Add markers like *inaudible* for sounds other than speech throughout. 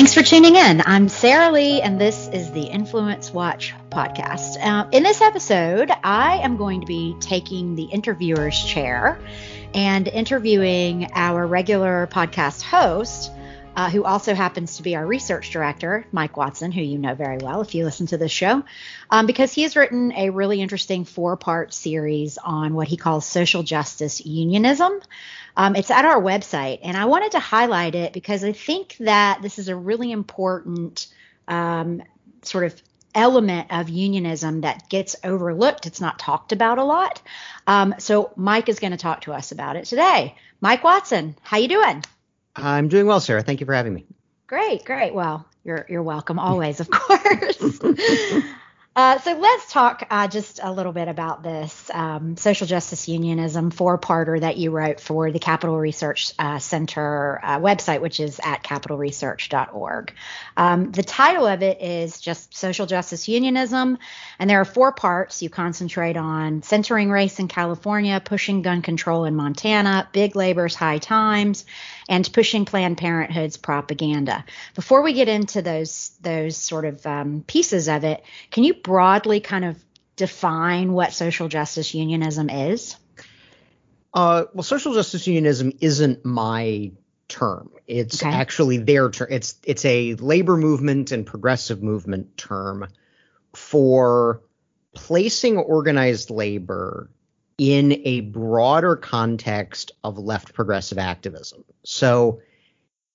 Thanks for tuning in. I'm Sarah Lee, and this is the Influence Watch podcast. Uh, in this episode, I am going to be taking the interviewer's chair and interviewing our regular podcast host, uh, who also happens to be our research director, Mike Watson, who you know very well if you listen to this show, um, because he has written a really interesting four part series on what he calls social justice unionism. Um, it's at our website, and I wanted to highlight it because I think that this is a really important um, sort of element of unionism that gets overlooked. It's not talked about a lot. Um, so Mike is going to talk to us about it today. Mike Watson, how you doing? I'm doing well, Sarah. Thank you for having me. Great, great. Well, you're you're welcome always, of course. *laughs* Uh, so let's talk uh, just a little bit about this um, social justice unionism four-parter that you wrote for the Capital Research uh, Center uh, website, which is at capitalresearch.org. Um, the title of it is just social justice unionism, and there are four parts. You concentrate on centering race in California, pushing gun control in Montana, big labor's high times, and pushing Planned Parenthood's propaganda. Before we get into those those sort of um, pieces of it, can you broadly kind of define what social justice unionism is? Uh, well, social justice unionism isn't my term. It's okay. actually their term. It's it's a labor movement and progressive movement term for placing organized labor in a broader context of left progressive activism. So,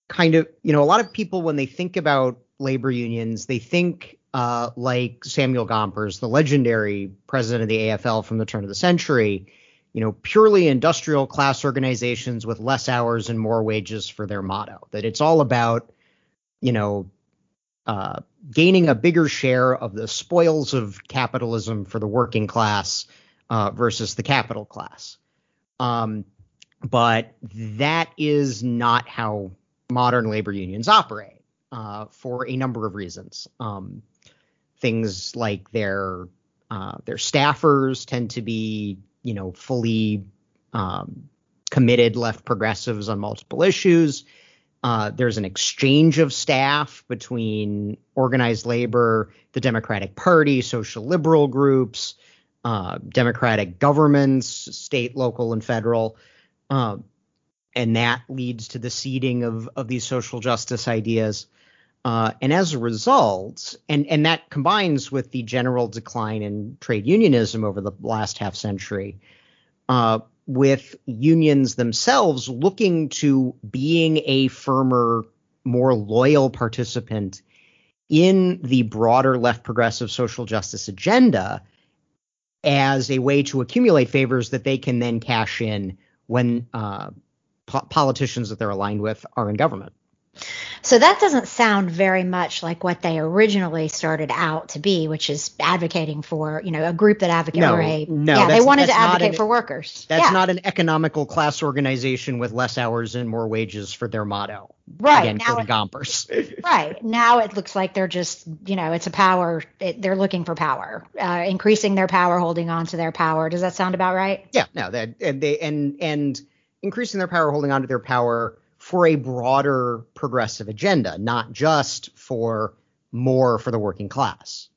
kind of, you know, a lot of people, when they think about labor unions, they think uh, like Samuel Gompers, the legendary president of the AFL from the turn of the century, you know, purely industrial class organizations with less hours and more wages for their motto. That it's all about, you know, uh, gaining a bigger share of the spoils of capitalism for the working class uh, versus the capital class. Um, but that is not how modern labor unions operate uh, for a number of reasons. Um, things like their uh, their staffers tend to be, you know, fully um, committed left progressives on multiple issues. Uh, there's an exchange of staff between organized labor, the Democratic Party, social liberal groups, uh, democratic governments, state, local, and federal. Uh, and that leads to the seeding of, of these social justice ideas. Uh, and as a result, and, and that combines with the general decline in trade unionism over the last half century, uh, with unions themselves looking to being a firmer, more loyal participant in the broader left progressive social justice agenda as a way to accumulate favors that they can then cash in when uh, po- politicians that they're aligned with are in government. So that doesn't sound very much like what they originally started out to be, which is advocating for, you know, a group that advocates no, for a no, yeah, they wanted to advocate an, for workers. That's yeah. not an economical class organization with less hours and more wages for their motto. Right. Again, now it, Gompers. *laughs* right. Now it looks like they're just, you know, it's a power. It, they're looking for power, uh, increasing their power, holding on to their power. Does that sound about right? Yeah. No. That and they and and increasing their power, holding on to their power for a broader progressive agenda, not just for more for the working class.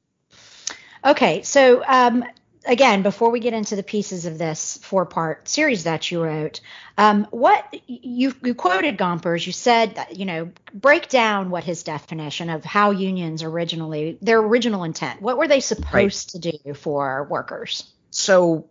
Okay, so um, again, before we get into the pieces of this four-part series that you wrote, um, what you, you quoted Gompers, you said, that, you know, break down what his definition of how unions originally, their original intent, what were they supposed right. to do for workers? So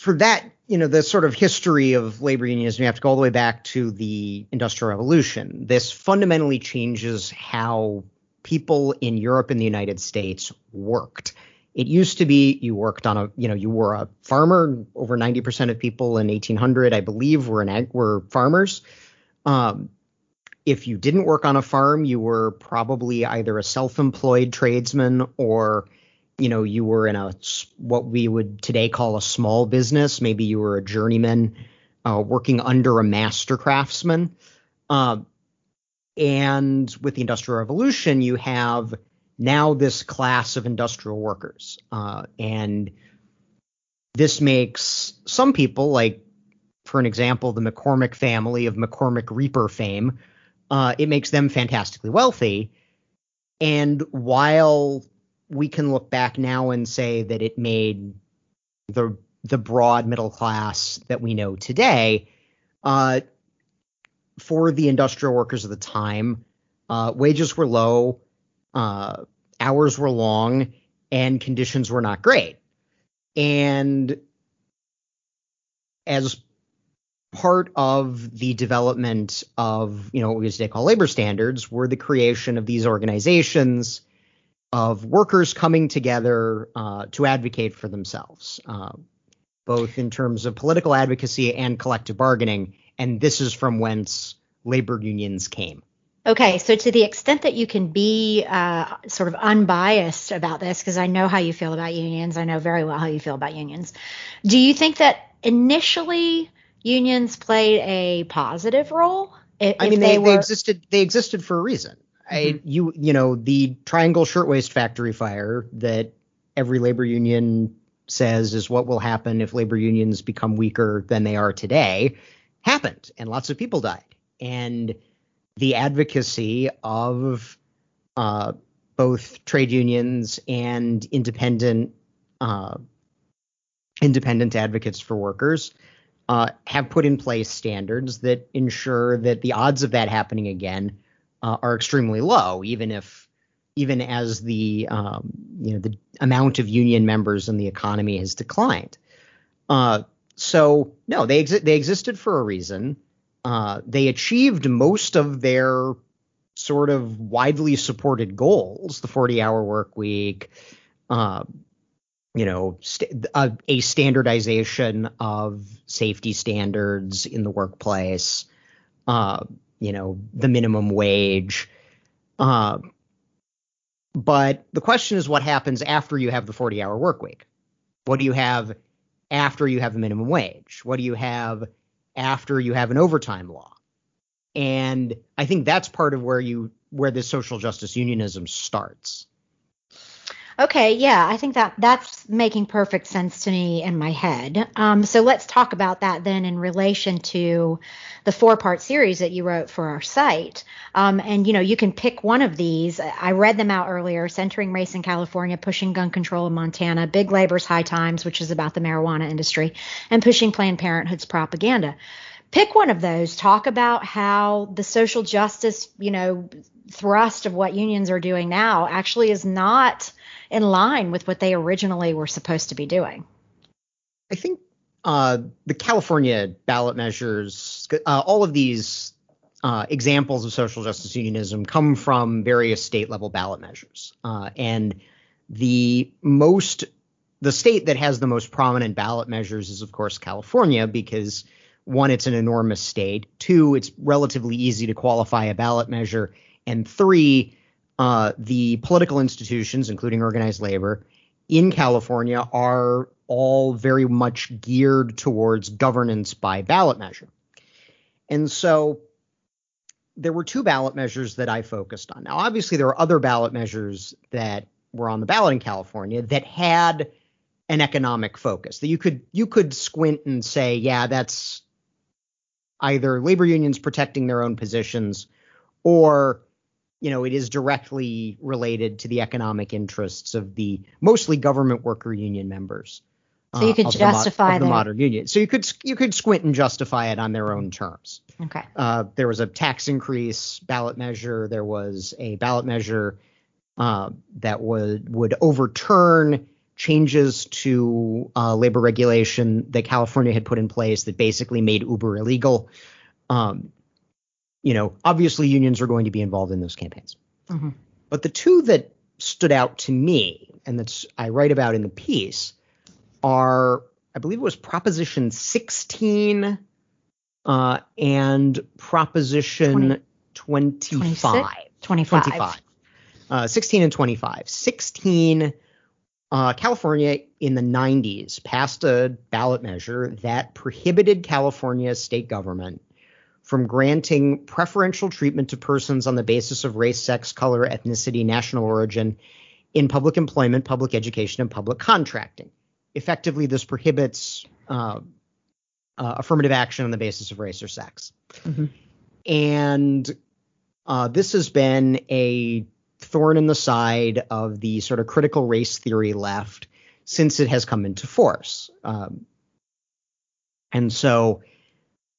for that, you know, the sort of history of labor unionism, you have to go all the way back to the Industrial Revolution. This fundamentally changes how people in Europe and the United States worked. It used to be you worked on a, you know, you were a farmer. Over 90% of people in 1800, I believe, were an ag- were farmers. Um, if you didn't work on a farm, you were probably either a self-employed tradesman or you know you were in a what we would today call a small business. Maybe you were a journeyman uh, working under a master craftsman. Uh, and with the industrial revolution you have now this class of industrial workers. Uh, and this makes some people like for an example the mccormick family of mccormick reaper fame uh, it makes them fantastically wealthy. And while we can look back now and say that it made the the broad middle class that we know today, uh, for the industrial workers of the time, uh, wages were low, uh, hours were long, and conditions were not great. And as part of the development of, you know, what we today call labor standards were the creation of these organizations of workers coming together uh, to advocate for themselves, uh, both in terms of political advocacy and collective bargaining. And this is from whence labor unions came. Okay, so to the extent that you can be uh, sort of unbiased about this, because I know how you feel about unions, I know very well how you feel about unions. Do you think that initially unions played a positive role? If, I mean, they, they, were... they, existed. They existed for a reason. Mm-hmm. I, you, you know, the Triangle Shirtwaist Factory fire that every labor union says is what will happen if labor unions become weaker than they are today happened, and lots of people died. And the advocacy of uh, both trade unions and independent uh, independent advocates for workers uh, have put in place standards that ensure that the odds of that happening again uh, are extremely low, even if even as the um, you know the amount of union members in the economy has declined. Uh, so no, they exi- they existed for a reason. Uh, they achieved most of their sort of widely supported goals: the 40-hour work week, uh, you know, st- a, a, standardization of safety standards in the workplace, uh, you know, the minimum wage. Uh, but the question is what happens after you have the 40 hour work week? What do you have after you have the minimum wage? What do you have after you have an overtime law? And I think that's part of where you where the social justice unionism starts. Okay, yeah, I think that that's making perfect sense to me in my head. Um, so let's talk about that then in relation to the four-part series that you wrote for our site. Um, and you know, you can pick one of these. I read them out earlier: "Centering Race in California," "Pushing Gun Control in Montana," "Big Labor's High Times," which is about the marijuana industry, and "Pushing Planned Parenthood's Propaganda." Pick one of those. Talk about how the social justice, you know, thrust of what unions are doing now actually is not in line with what they originally were supposed to be doing. I think uh, the California ballot measures, uh, all of these uh, examples of social justice unionism come from various state level ballot measures. Uh, and the most, the state that has the most prominent ballot measures is, of course, California, because one, it's an enormous state. Two, it's relatively easy to qualify a ballot measure. And three, uh, the political institutions, including organized labor, in California are all very much geared towards governance by ballot measure. And so there were two ballot measures that I focused on. Now, obviously, there are other ballot measures that were on the ballot in California that had an economic focus that you could you could squint and say, yeah, that's either labor unions protecting their own positions or you know, it is directly related to the economic interests of the mostly government worker union members. So you could uh, justify the, mo- the modern union. So you could you could squint and justify it on their own terms. Okay. Uh, there was a tax increase ballot measure. There was a ballot measure uh, that would would overturn changes to uh, labor regulation that California had put in place that basically made Uber illegal. Um, you know, obviously unions are going to be involved in those campaigns. Mm-hmm. But the two that stood out to me, and that's I write about in the piece, are I believe it was Proposition 16 uh, and Proposition 20, 25. 25. 25. Uh, 16 and 25. 16, uh, California in the 90s passed a ballot measure that prohibited California's state government from granting preferential treatment to persons on the basis of race, sex, color, ethnicity, national origin in public employment, public education, and public contracting. Effectively, this prohibits uh, uh, affirmative action on the basis of race or sex. Mm-hmm. And uh, this has been a thorn in the side of the sort of critical race theory left since it has come into force. Um, and so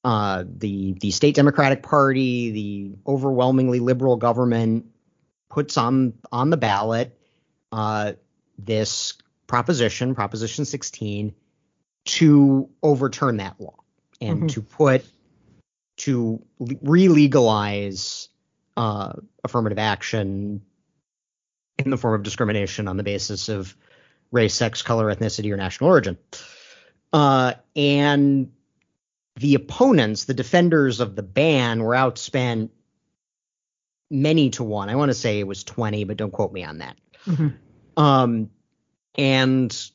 uh, the the state Democratic Party, the overwhelmingly liberal government, puts on on the ballot uh, this proposition, Proposition 16, to overturn that law and mm-hmm. to put to re-legalize uh, affirmative action in the form of discrimination on the basis of race, sex, color, ethnicity, or national origin. Uh, and the opponents, the defenders of the ban, were outspent many to one. I want to say it was 20, but don't quote me on that. Mm-hmm. Um, and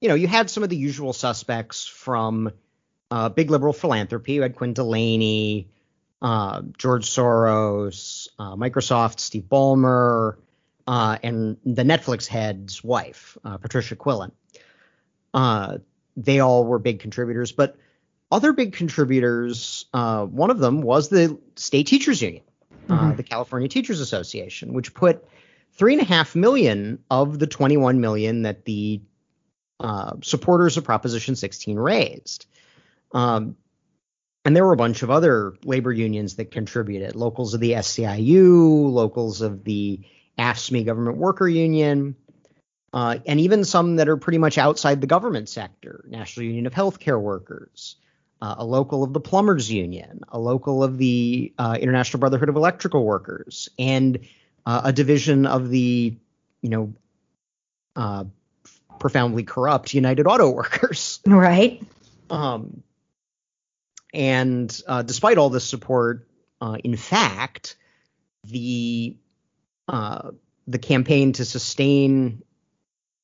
you know, you had some of the usual suspects from uh, big liberal philanthropy. You had Quinn Delaney, uh, George Soros, uh, Microsoft, Steve Ballmer, uh, and the Netflix head's wife, uh, Patricia Quillin. Uh, they all were big contributors, but other big contributors, one of them was the State Teachers Union, mm-hmm. the California Teachers Association, which put three and a half million of the 21 million that the supporters of Proposition 16 raised. Um, and there were a bunch of other labor unions that contributed, locals of the SEIU, locals of the AFSCME government worker union, uh, and even some that are pretty much outside the government sector, National Union of Healthcare Workers, uh, a local of the Plumbers Union, a local of the uh, International Brotherhood of Electrical Workers, and uh, a division of the, you know, uh, profoundly corrupt United Auto *laughs* Workers. Right. Um, and uh, despite all this support, uh, in fact, the uh, the campaign to sustain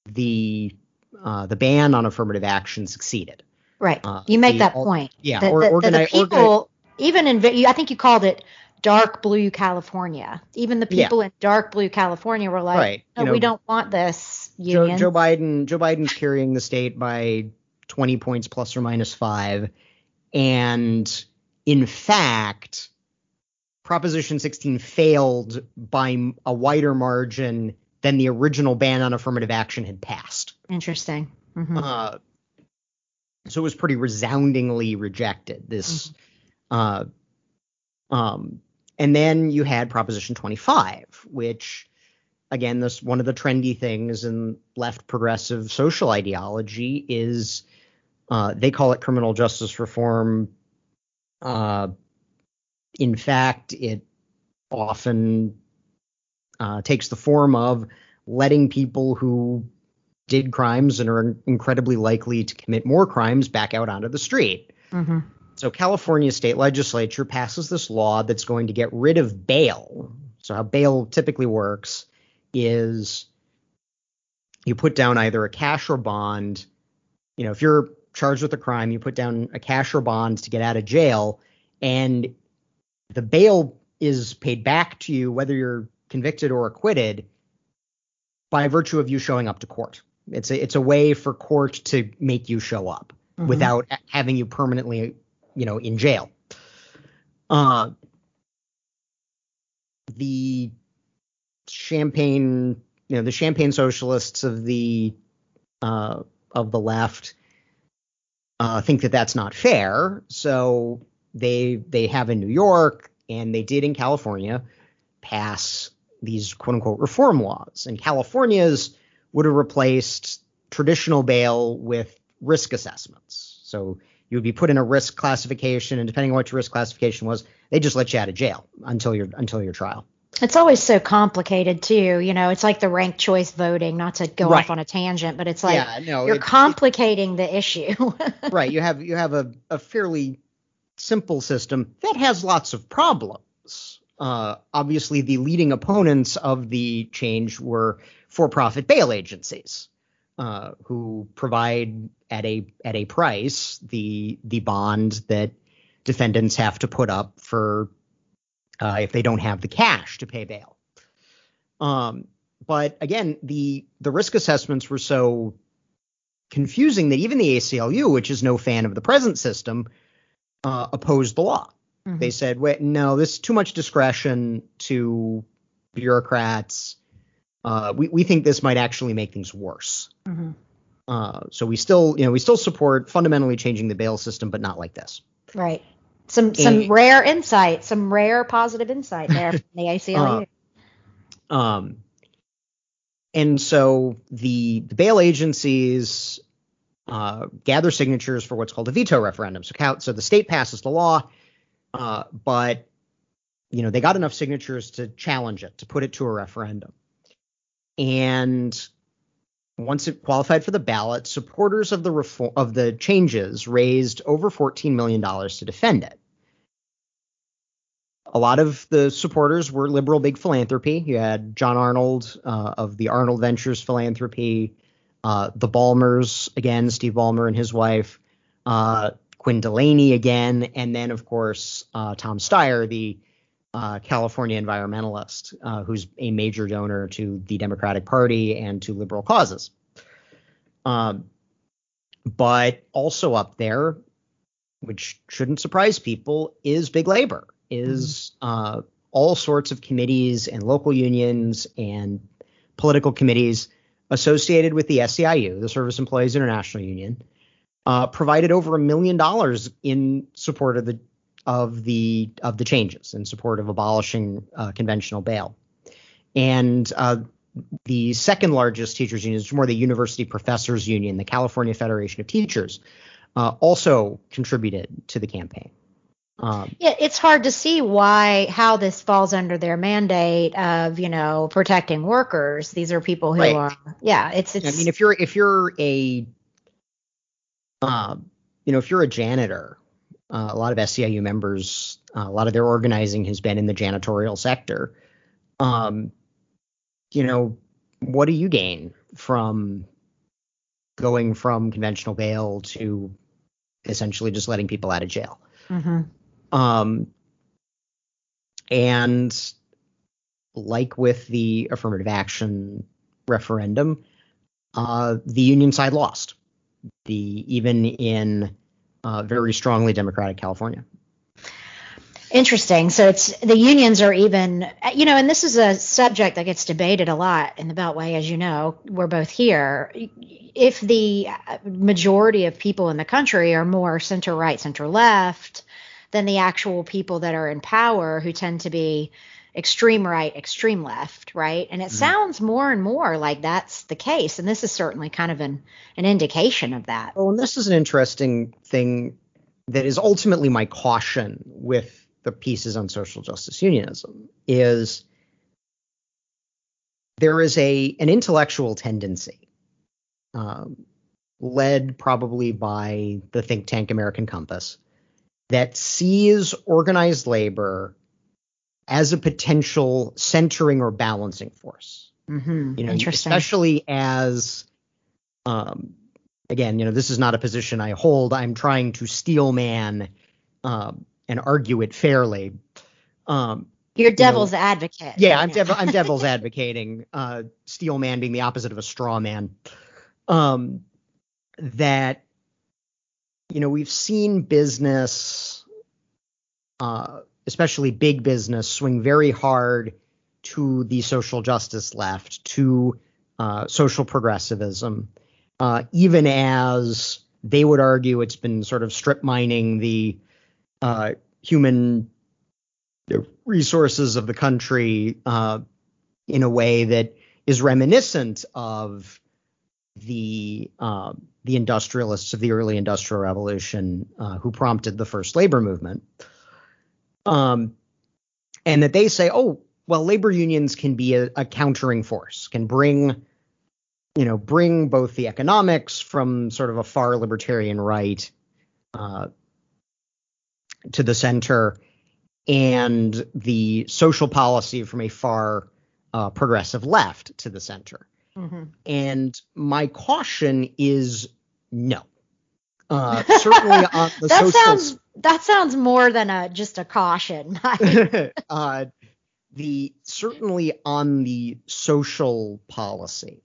the uh, the ban on affirmative action succeeded. Right. Uh, you make the, that point. Yeah. The, or, the, the people, even in I think you called it dark blue California. Even the people yeah. in dark blue California were like, right. no, you know, we don't want this union. Joe, Joe Biden, Joe Biden's carrying the state by 20 points plus or minus five. And in fact, Proposition 16 failed by a wider margin than the original ban on affirmative action had passed. Interesting. Mm-hmm. Uh, so it was pretty resoundingly rejected. This, mm-hmm. uh, um, and then you had Proposition 25, which, again, this one of the trendy things in left progressive social ideology is uh, they call it criminal justice reform. Uh, in fact, it often uh, takes the form of letting people who did crimes and are incredibly likely to commit more crimes back out onto the street. Mm-hmm. So, California state legislature passes this law that's going to get rid of bail. So, how bail typically works is you put down either a cash or bond. You know, if you're charged with a crime, you put down a cash or bond to get out of jail, and the bail is paid back to you whether you're convicted or acquitted by virtue of you showing up to court. It's a it's a way for court to make you show up mm-hmm. without having you permanently, you know, in jail. Uh, the champagne, you know, the champagne socialists of the uh, of the left uh, think that that's not fair. So they they have in New York and they did in California pass these quote unquote reform laws. And California's would have replaced traditional bail with risk assessments. So you would be put in a risk classification, and depending on what your risk classification was, they just let you out of jail until your until your trial. It's always so complicated too. You know, it's like the ranked choice voting, not to go right. off on a tangent, but it's like yeah, no, you're it, complicating it, the issue. *laughs* right. You have you have a, a fairly simple system that has lots of problems. Uh, obviously, the leading opponents of the change were for-profit bail agencies, uh, who provide at a at a price the the bond that defendants have to put up for uh, if they don't have the cash to pay bail. Um, but again, the the risk assessments were so confusing that even the ACLU, which is no fan of the present system, uh, opposed the law. Mm-hmm. They said, wait, no, this is too much discretion to bureaucrats. Uh, we, we think this might actually make things worse. Mm-hmm. Uh, so we still, you know, we still support fundamentally changing the bail system, but not like this. Right. Some and, some rare insight, some rare positive insight there from the ACLU. *laughs* Uh, um, and so the, the bail agencies uh, gather signatures for what's called a veto referendum. So, so the state passes the law, uh, but you know they got enough signatures to challenge it, to put it to a referendum. And once it qualified for the ballot, supporters of the reform of the changes raised over 14 million dollars to defend it. A lot of the supporters were liberal big philanthropy. You had John Arnold uh, of the Arnold Ventures Philanthropy, uh, the Ballmers again, Steve Ballmer and his wife, uh, Quinn Delaney again, and then of course uh, Tom Steyer, the uh, California environmentalist, uh, who's a major donor to the Democratic Party and to liberal causes. Um, but also up there, which shouldn't surprise people, is big labor, is mm-hmm. uh, all sorts of committees and local unions and political committees associated with the SEIU, the Service Employees International Union, uh, provided over a million dollars in support of the of the of the changes in support of abolishing uh, conventional bail. And uh, the second largest teachers union is more the University Professors Union, the California Federation of Teachers, uh, also contributed to the campaign. Um, yeah, it's hard to see why how this falls under their mandate of you know protecting workers. These are people who right. are yeah. It's it's. I mean, if you're if you're a um, you know, if you're a janitor uh, a lot of SEIU members, uh, a lot of their organizing has been in the janitorial sector. Um, you know, what do you gain from going from conventional bail to essentially just letting people out of jail? Mm-hmm. Um, and like with the affirmative action referendum, uh, the union side lost. The even in uh, very strongly Democratic California. Interesting. So it's the unions are even, you know, and this is a subject that gets debated a lot in the Beltway, as you know. We're both here. If the majority of people in the country are more center right, center left than the actual people that are in power, who tend to be extreme right, extreme left, right? And it mm-hmm. sounds more and more like that's the case. And this is certainly kind of an, an indication of that. Well, and this is an interesting thing that is ultimately my caution with the pieces on social justice unionism is there is a an intellectual tendency um, led probably by the think tank American Compass that sees organized labor as a potential centering or balancing force. Mm-hmm. You know, especially as, um, again, you know, this is not a position I hold. I'm trying to steel man um, and argue it fairly. Um, You're devil's you know, advocate. Yeah, I'm, dev- I'm *laughs* devil's advocating. Uh, steel man being the opposite of a straw man. Um, that you know we've seen business uh, especially big business, swing very hard to the social justice left, to uh, social progressivism, uh, even as they would argue it's been sort of strip mining the uh, human resources of the country uh, in a way that is reminiscent of the uh, the industrialists of the early industrial revolution uh, who prompted the first labor movement. Um, and that they say, oh, well, labor unions can be a, a countering force, can bring, you know, bring both the economics from sort of a far libertarian right uh, to the center and the social policy from a far uh, progressive left to the center. Mm-hmm. And my caution is no. Uh, certainly on the *laughs* that social. Sounds, that sounds more than a just a caution. *laughs* *laughs* uh, the certainly on the social policy,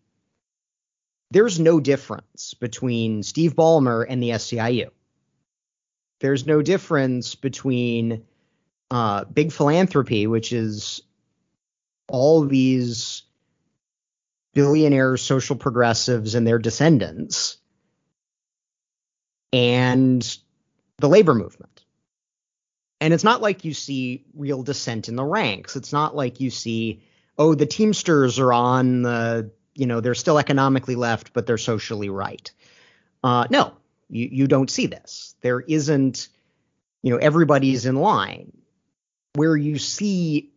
there's no difference between Steve Ballmer and the SEIU. There's no difference between uh, big philanthropy, which is all these billionaire social progressives and their descendants, and the labor movement. And it's not like you see real dissent in the ranks. It's not like you see, oh, the Teamsters are on the, you know, they're still economically left, but they're socially right. Uh, no, you, you don't see this. There isn't, you know, everybody's in line. Where you see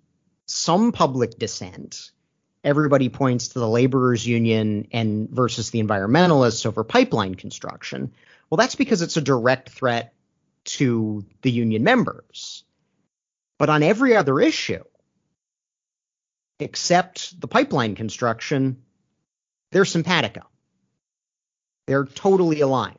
some public dissent, everybody points to the laborers union and versus the environmentalists over pipeline construction. Well, that's because it's a direct threat to the union members. But on every other issue, except the pipeline construction, they're simpatico. They're totally aligned.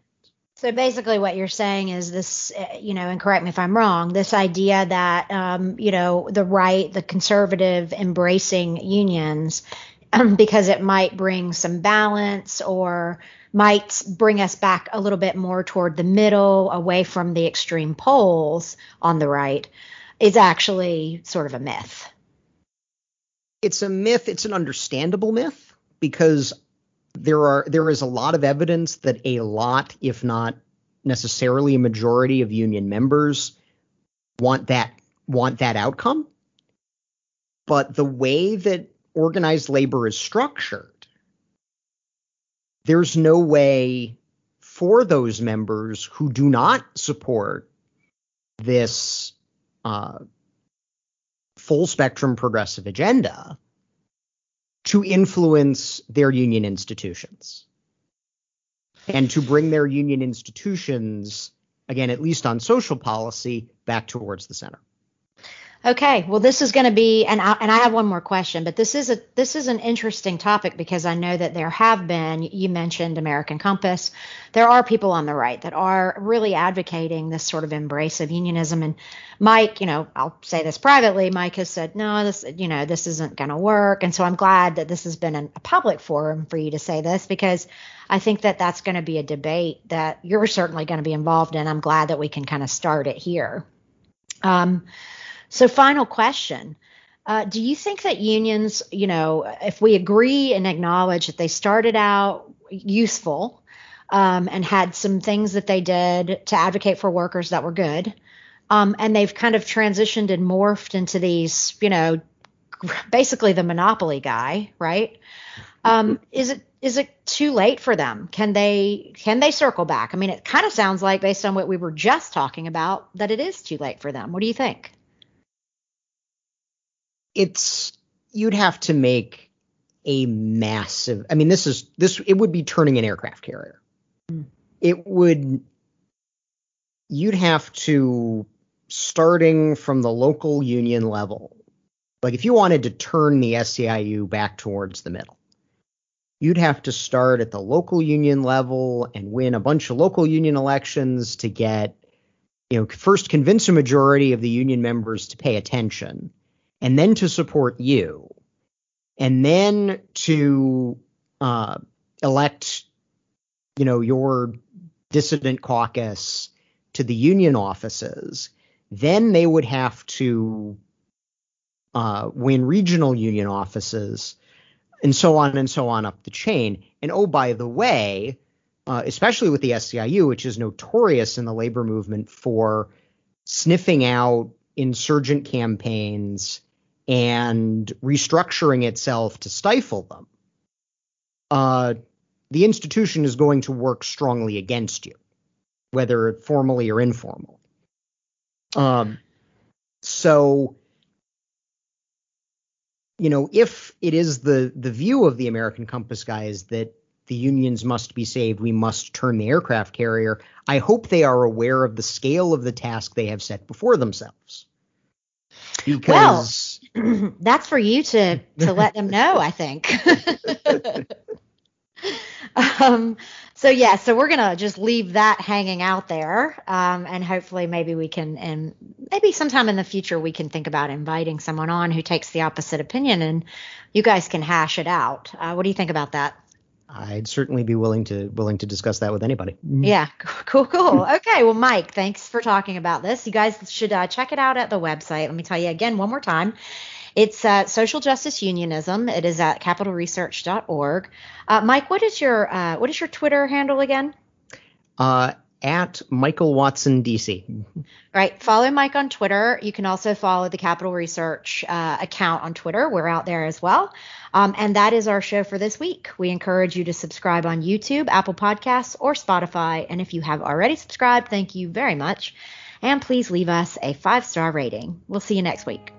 So basically, what you're saying is this, you know, and correct me if I'm wrong, this idea that, um, you know, the right, the conservative embracing unions Um, because it might bring some balance or might bring us back a little bit more toward the middle, away from the extreme poles on the right, is actually sort of a myth. It's a myth. It's an understandable myth because there are there is a lot of evidence that a lot, if not necessarily a majority of union members want that want that outcome. But the way that organized labor is structured, there's no way for those members who do not support this uh, full spectrum progressive agenda to influence their union institutions and to bring their union institutions, again, at least on social policy, back towards the center. Okay, well, this is going to be, and I, and I have one more question, but this is a this is an interesting topic because I know that there have been. You mentioned American Compass. There are people on the right that are really advocating this sort of embrace of unionism. And Mike, you know, I'll say this privately. Mike has said, no, this, you know, this isn't going to work. And so I'm glad that this has been an, a public forum for you to say this because I think that that's going to be a debate that you're certainly going to be involved in. I'm glad that we can kind of start it here. Um, so, final question. Uh, do you think that unions, you know, if we agree and acknowledge that they started out useful um, and had some things that they did to advocate for workers that were good, um, and they've kind of transitioned and morphed into these, you know, basically the monopoly guy, right? Um, is it is it too late for them? Can they can they circle back? I mean, it kind of sounds like based on what we were just talking about that it is too late for them. What do you think? It's you'd have to make a massive I mean this is this it would be turning an aircraft carrier. Mm. It would you'd have to starting from the local union level. Like if you wanted to turn the SEIU back towards the middle, you'd have to start at the local union level and win a bunch of local union elections to get you know first convince a majority of the union members to pay attention and then to support you, and then to uh, elect, you know, your dissident caucus to the union offices, then they would have to uh, win regional union offices, and so on and so on up the chain. And oh, by the way, uh, especially with the SEIU, which is notorious in the labor movement for sniffing out insurgent campaigns and restructuring itself to stifle them, uh, the institution is going to work strongly against you, whether formally or informal. Um, so, you know, if it is the the view of the American Compass guys that the unions must be saved, we must turn the aircraft carrier. I hope they are aware of the scale of the task they have set before themselves. Because *clears throat* that's for you to to let them know. I think. *laughs* um, so yeah, so we're gonna just leave that hanging out there, um, and hopefully maybe we can, and maybe sometime in the future we can think about inviting someone on who takes the opposite opinion, and you guys can hash it out. Uh, what do you think about that? I'd certainly be willing to willing to discuss that with anybody. Yeah, *laughs* cool, cool. okay, well, Mike, thanks for talking about this. You guys should uh, check it out at the website. Let me tell you again one more time. It's uh, Social Justice Unionism. It is at capitalresearch.org. Uh, Mike, what is your uh, what is your Twitter handle again? At Michael Watson DC. Right. Follow Mike on Twitter. You can also follow the Capital Research uh, account on Twitter. We're out there as well. Um, and that is our show for this week. We encourage you to subscribe on YouTube, Apple Podcasts, or Spotify. And if you have already subscribed, thank you very much. And please leave us a five star rating. We'll see you next week.